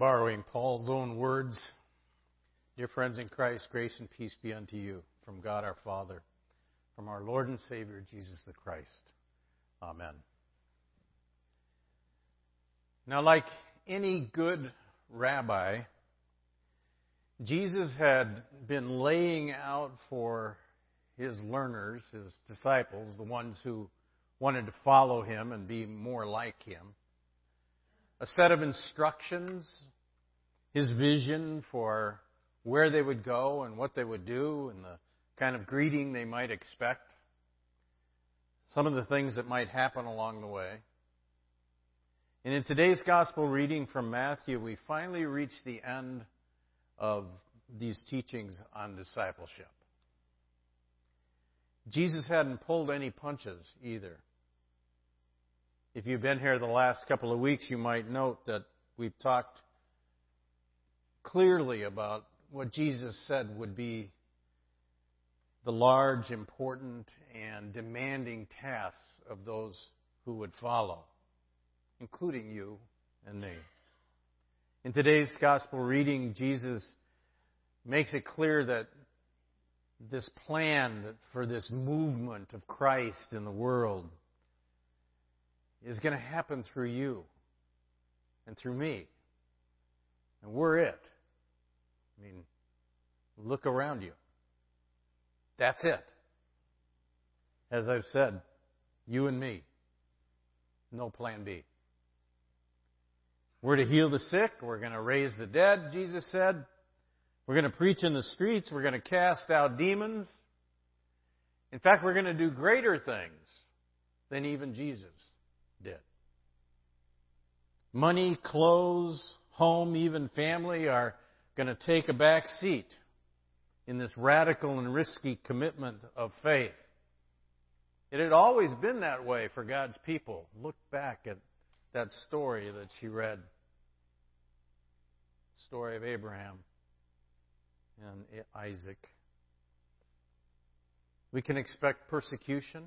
Borrowing Paul's own words, dear friends in Christ, grace and peace be unto you from God our Father, from our Lord and Savior Jesus the Christ. Amen. Now, like any good rabbi, Jesus had been laying out for his learners, his disciples, the ones who wanted to follow him and be more like him, a set of instructions, his vision for where they would go and what they would do and the kind of greeting they might expect, some of the things that might happen along the way. And in today's gospel reading from Matthew, we finally reach the end of these teachings on discipleship. Jesus hadn't pulled any punches either. If you've been here the last couple of weeks, you might note that we've talked clearly about what Jesus said would be the large, important, and demanding tasks of those who would follow, including you and me. In today's gospel reading, Jesus makes it clear that this plan for this movement of Christ in the world is going to happen through you and through me. And we're it. I mean, look around you. That's it. As I've said, you and me. No plan B. We're to heal the sick. We're going to raise the dead, Jesus said. We're going to preach in the streets. We're going to cast out demons. In fact, we're going to do greater things than even Jesus did. Money, clothes, home, even family are going to take a back seat in this radical and risky commitment of faith. It had always been that way for God's people. Look back at that story that she read. Story of Abraham and Isaac. We can expect persecution.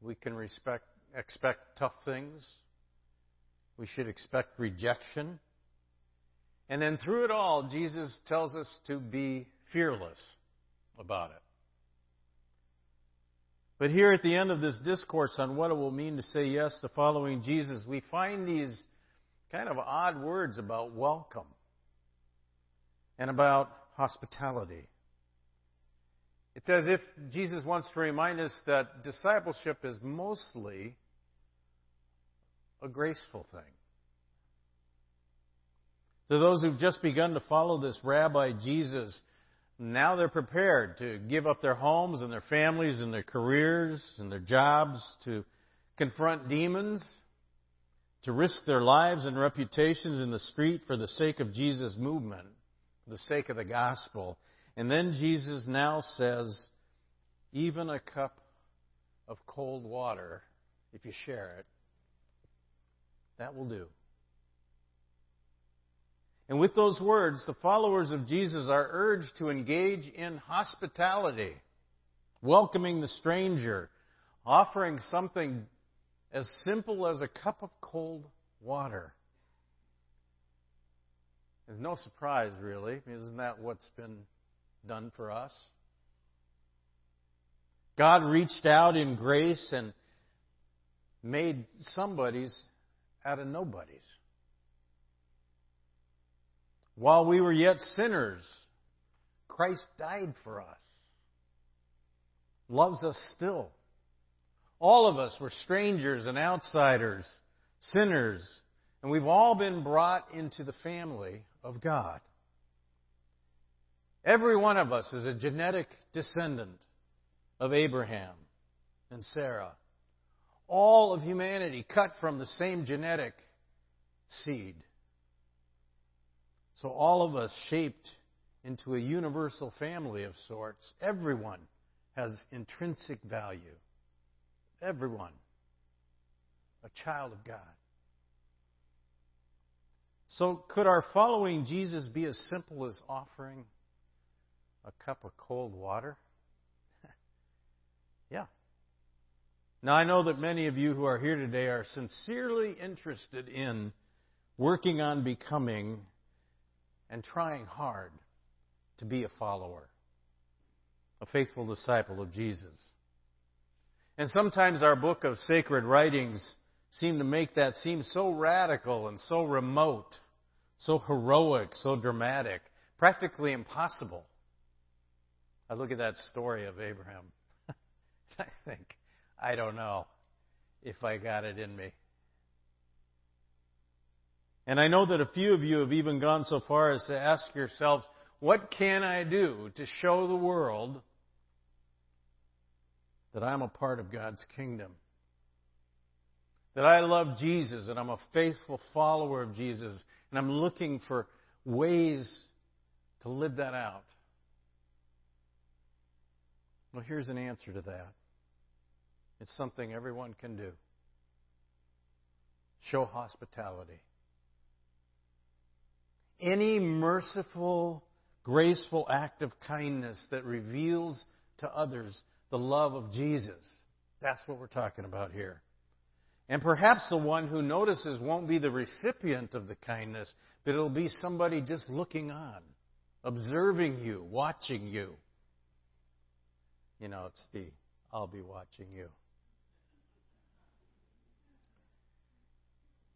We can respect, expect tough things. We should expect rejection. And then through it all, Jesus tells us to be fearless about it. But here at the end of this discourse on what it will mean to say yes to following Jesus, we find these kind of odd words about welcome and about hospitality. It's as if Jesus wants to remind us that discipleship is mostly a graceful thing. To those who've just begun to follow this rabbi Jesus, now they're prepared to give up their homes and their families and their careers and their jobs to confront demons, to risk their lives and reputations in the street for the sake of Jesus' movement, for the sake of the gospel. And then Jesus now says, even a cup of cold water, if you share it, that will do. And with those words, the followers of Jesus are urged to engage in hospitality, welcoming the stranger, offering something as simple as a cup of cold water. There's no surprise, really. Isn't that what's been done for us? God reached out in grace and made somebody's out of nobodies. While we were yet sinners, Christ died for us. Loves us still. All of us were strangers and outsiders, sinners, and we've all been brought into the family of God. Every one of us is a genetic descendant of Abraham and Sarah. All of humanity cut from the same genetic seed. So, all of us shaped into a universal family of sorts. Everyone has intrinsic value. Everyone. A child of God. So, could our following Jesus be as simple as offering a cup of cold water? yeah. Now, I know that many of you who are here today are sincerely interested in working on becoming and trying hard to be a follower, a faithful disciple of Jesus. And sometimes our book of sacred writings seem to make that seem so radical and so remote, so heroic, so dramatic, practically impossible. I look at that story of Abraham. I think, I don't know if I got it in me. And I know that a few of you have even gone so far as to ask yourselves, what can I do to show the world that I'm a part of God's kingdom? That I love Jesus and I'm a faithful follower of Jesus and I'm looking for ways to live that out. Well, here's an answer to that. It's something everyone can do. Show hospitality. Any merciful, graceful act of kindness that reveals to others the love of Jesus. That's what we're talking about here. And perhaps the one who notices won't be the recipient of the kindness, but it'll be somebody just looking on, observing you, watching you. You know, it's the I'll be watching you.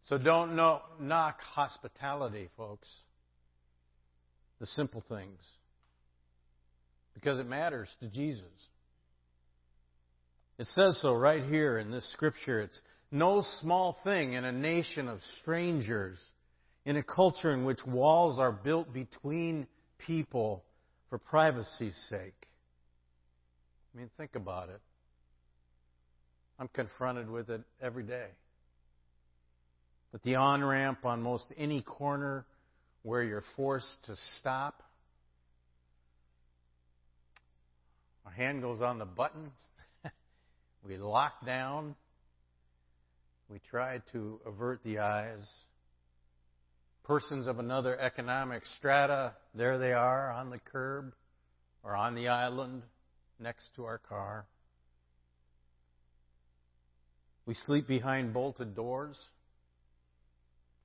So don't no, knock hospitality, folks. The simple things. Because it matters to Jesus. It says so right here in this scripture. It's no small thing in a nation of strangers, in a culture in which walls are built between people for privacy's sake. I mean, think about it. I'm confronted with it every day. That the on ramp on most any corner where you're forced to stop, our hand goes on the buttons, we lock down, we try to avert the eyes. Persons of another economic strata, there they are on the curb or on the island next to our car. We sleep behind bolted doors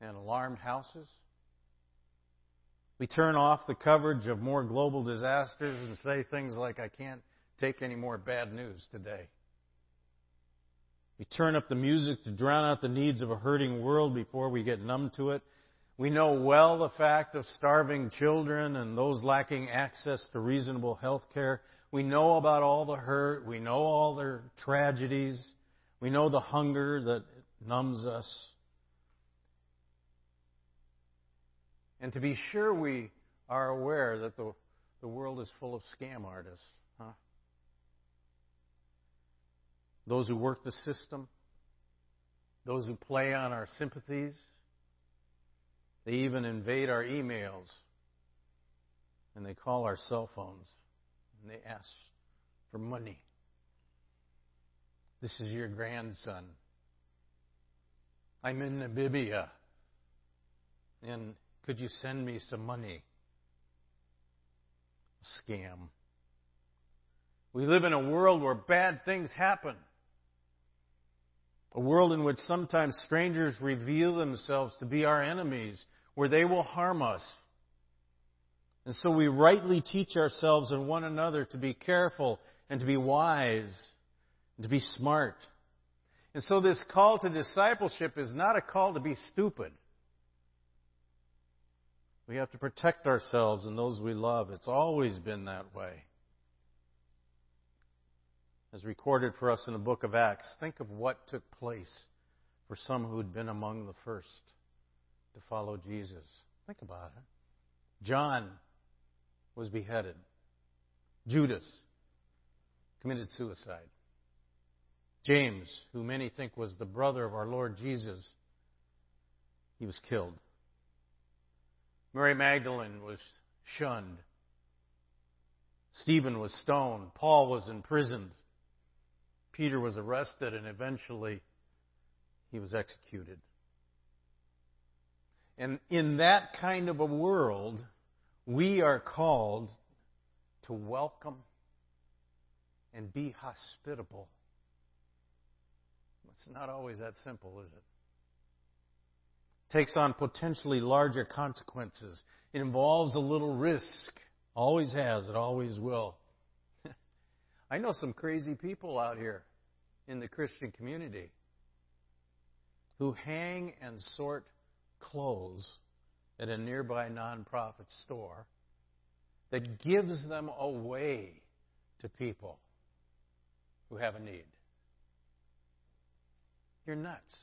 and alarmed houses. We turn off the coverage of more global disasters and say things like, I can't take any more bad news today. We turn up the music to drown out the needs of a hurting world before we get numb to it. We know well the fact of starving children and those lacking access to reasonable health care. We know about all the hurt. We know all their tragedies. We know the hunger that numbs us. And to be sure, we are aware that the, the world is full of scam artists. Huh? Those who work the system, those who play on our sympathies, they even invade our emails and they call our cell phones and they ask for money. This is your grandson. I'm in Namibia. And could you send me some money? Scam. We live in a world where bad things happen. A world in which sometimes strangers reveal themselves to be our enemies, where they will harm us. And so we rightly teach ourselves and one another to be careful and to be wise and to be smart. And so this call to discipleship is not a call to be stupid. We have to protect ourselves and those we love. It's always been that way. As recorded for us in the book of Acts, think of what took place for some who had been among the first to follow Jesus. Think about it. John was beheaded. Judas committed suicide. James, who many think was the brother of our Lord Jesus, he was killed. Mary Magdalene was shunned. Stephen was stoned. Paul was imprisoned. Peter was arrested and eventually he was executed. And in that kind of a world, we are called to welcome and be hospitable. It's not always that simple, is it? Takes on potentially larger consequences. It involves a little risk. Always has, it always will. I know some crazy people out here in the Christian community who hang and sort clothes at a nearby nonprofit store that gives them away to people who have a need. You're nuts.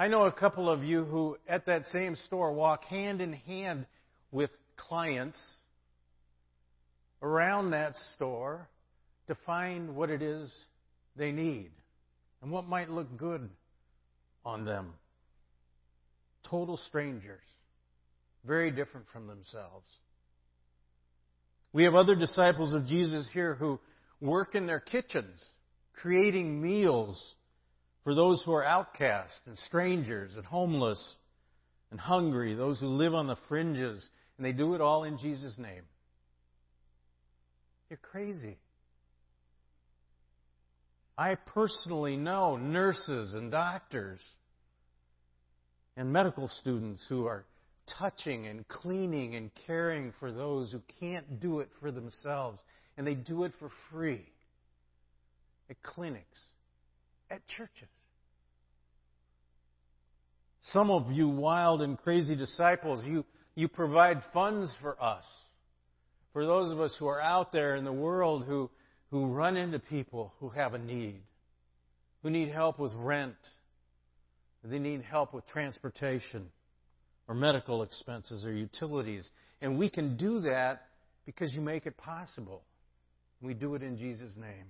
I know a couple of you who, at that same store, walk hand in hand with clients around that store to find what it is they need and what might look good on them. Total strangers, very different from themselves. We have other disciples of Jesus here who work in their kitchens, creating meals for those who are outcast and strangers and homeless and hungry, those who live on the fringes, and they do it all in Jesus' name. You're crazy. I personally know nurses and doctors and medical students who are touching and cleaning and caring for those who can't do it for themselves. And they do it for free at clinics, at churches. Some of you wild and crazy disciples, you, you provide funds for us. For those of us who are out there in the world who, who run into people who have a need, who need help with rent, they need help with transportation or medical expenses or utilities. And we can do that because you make it possible. We do it in Jesus' name.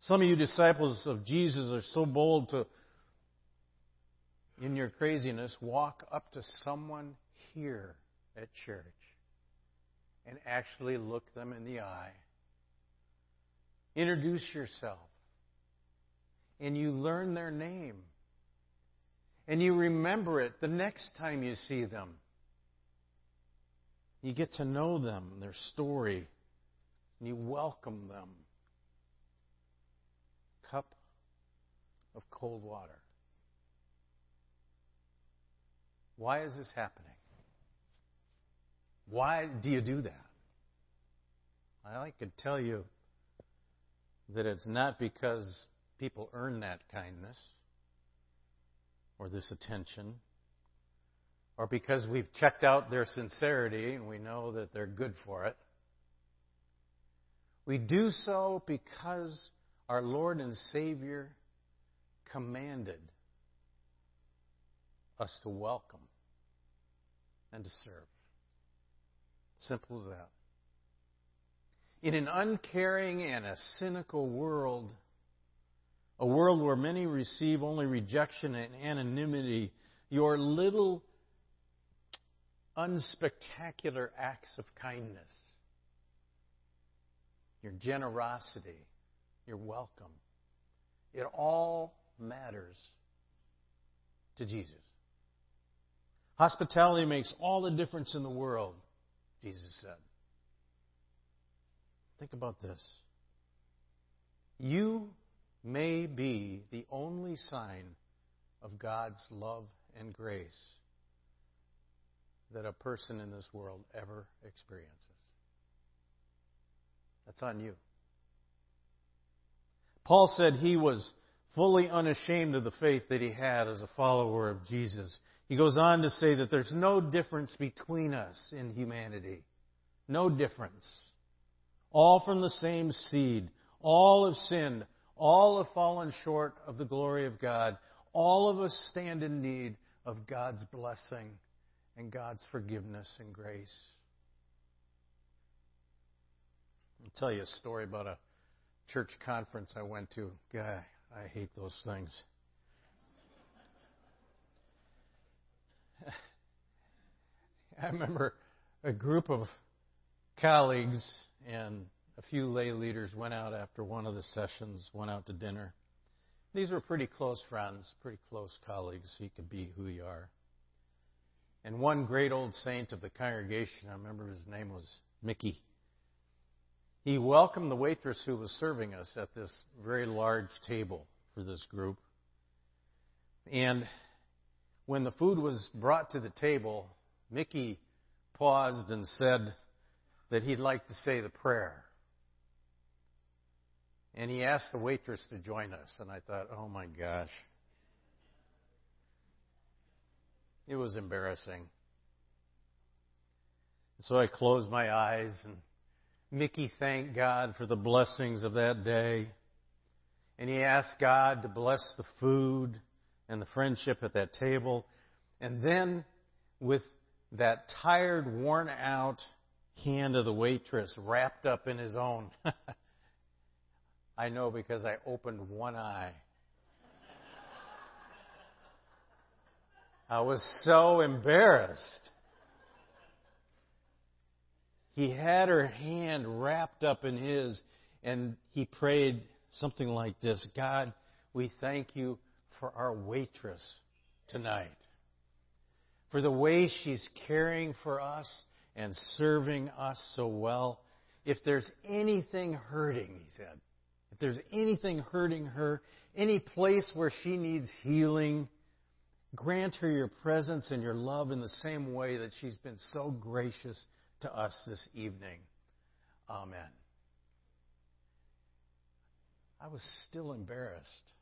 Some of you disciples of Jesus are so bold to, in your craziness, walk up to someone here at church and actually look them in the eye. Introduce yourself. And you learn their name. And you remember it the next time you see them. You get to know them, their story, and you welcome them. Cup of cold water. Why is this happening? Why do you do that? I could tell you that it's not because people earn that kindness or this attention or because we've checked out their sincerity and we know that they're good for it. We do so because our Lord and Savior commanded us to welcome and to serve. Simple as that. In an uncaring and a cynical world, a world where many receive only rejection and anonymity, your little unspectacular acts of kindness, your generosity, your welcome, it all matters to Jesus. Hospitality makes all the difference in the world. Jesus said. Think about this. You may be the only sign of God's love and grace that a person in this world ever experiences. That's on you. Paul said he was fully unashamed of the faith that he had as a follower of Jesus. He goes on to say that there's no difference between us in humanity. No difference. All from the same seed. All have sinned. All have fallen short of the glory of God. All of us stand in need of God's blessing and God's forgiveness and grace. I'll tell you a story about a church conference I went to. Guy, I hate those things. I remember a group of colleagues and a few lay leaders went out after one of the sessions, went out to dinner. These were pretty close friends, pretty close colleagues. You could be who you are. And one great old saint of the congregation, I remember his name was Mickey. He welcomed the waitress who was serving us at this very large table for this group. And when the food was brought to the table, Mickey paused and said that he'd like to say the prayer. And he asked the waitress to join us. And I thought, oh my gosh. It was embarrassing. So I closed my eyes and Mickey thanked God for the blessings of that day. And he asked God to bless the food and the friendship at that table. And then, with that tired, worn out hand of the waitress wrapped up in his own, I know because I opened one eye. I was so embarrassed. He had her hand wrapped up in his, and he prayed something like this God, we thank you for our waitress tonight, for the way she's caring for us and serving us so well. If there's anything hurting, he said, if there's anything hurting her, any place where she needs healing, grant her your presence and your love in the same way that she's been so gracious to us this evening. Amen. I was still embarrassed.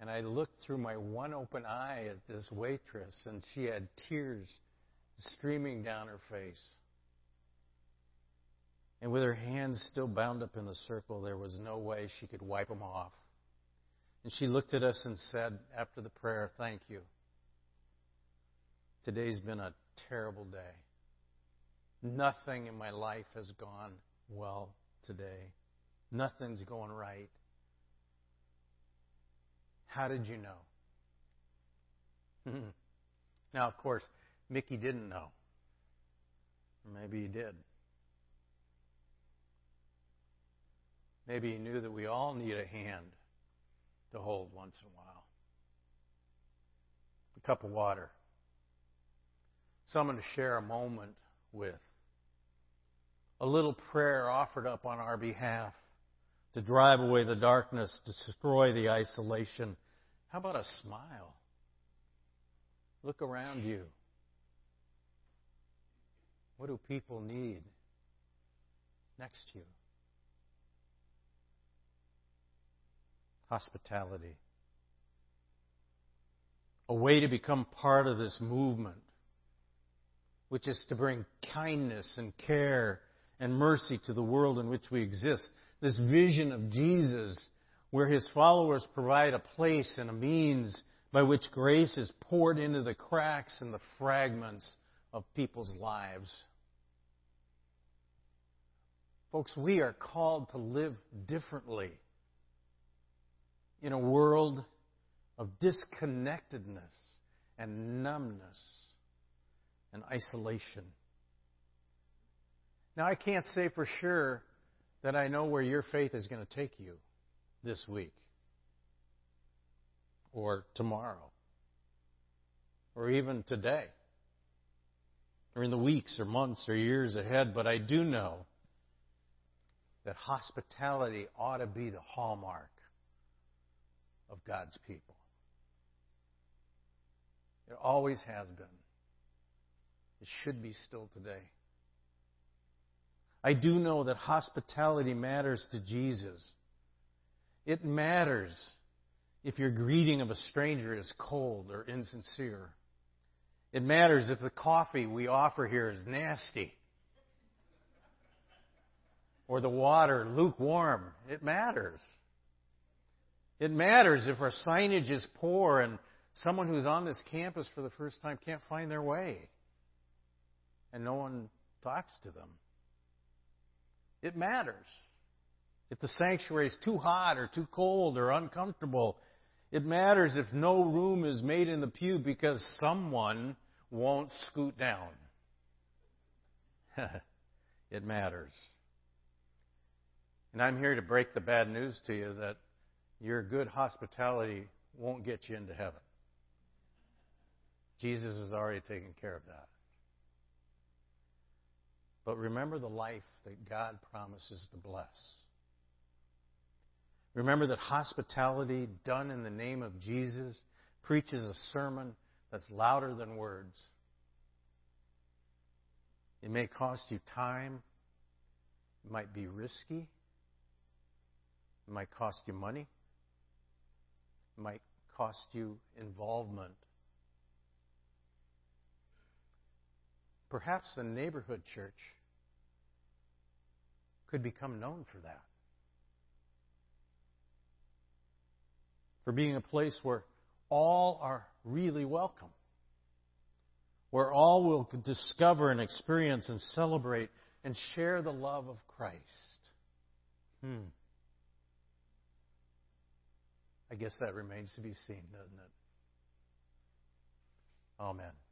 And I looked through my one open eye at this waitress, and she had tears streaming down her face. And with her hands still bound up in the circle, there was no way she could wipe them off. And she looked at us and said, after the prayer, Thank you. Today's been a terrible day. Nothing in my life has gone well today. Nothing's going right. How did you know? now, of course, Mickey didn't know. Maybe he did. Maybe he knew that we all need a hand to hold once in a while. A cup of water. Someone to share a moment with. A little prayer offered up on our behalf to drive away the darkness, destroy the isolation how about a smile? Look around you. What do people need next to you? Hospitality. A way to become part of this movement, which is to bring kindness and care and mercy to the world in which we exist. This vision of Jesus where his followers provide a place and a means by which grace is poured into the cracks and the fragments of people's lives. Folks, we are called to live differently in a world of disconnectedness and numbness and isolation. Now, I can't say for sure that I know where your faith is going to take you this week or tomorrow or even today or in the weeks or months or years ahead, but I do know that hospitality ought to be the hallmark of God's people. It always has been. It should be still today. I do know that hospitality matters to Jesus. It matters if your greeting of a stranger is cold or insincere. It matters if the coffee we offer here is nasty or the water lukewarm. It matters. It matters if our signage is poor and someone who's on this campus for the first time can't find their way and no one talks to them. It matters. If the sanctuary is too hot or too cold or uncomfortable, it matters if no room is made in the pew because someone won't scoot down. it matters. And I'm here to break the bad news to you that your good hospitality won't get you into heaven. Jesus has already taken care of that. But remember the life that God promises to bless. Remember that hospitality done in the name of Jesus preaches a sermon that's louder than words. It may cost you time. It might be risky. It might cost you money. It might cost you involvement. Perhaps the neighborhood church could become known for that. For being a place where all are really welcome where all will discover and experience and celebrate and share the love of Christ. Hmm. I guess that remains to be seen, doesn't it? Amen.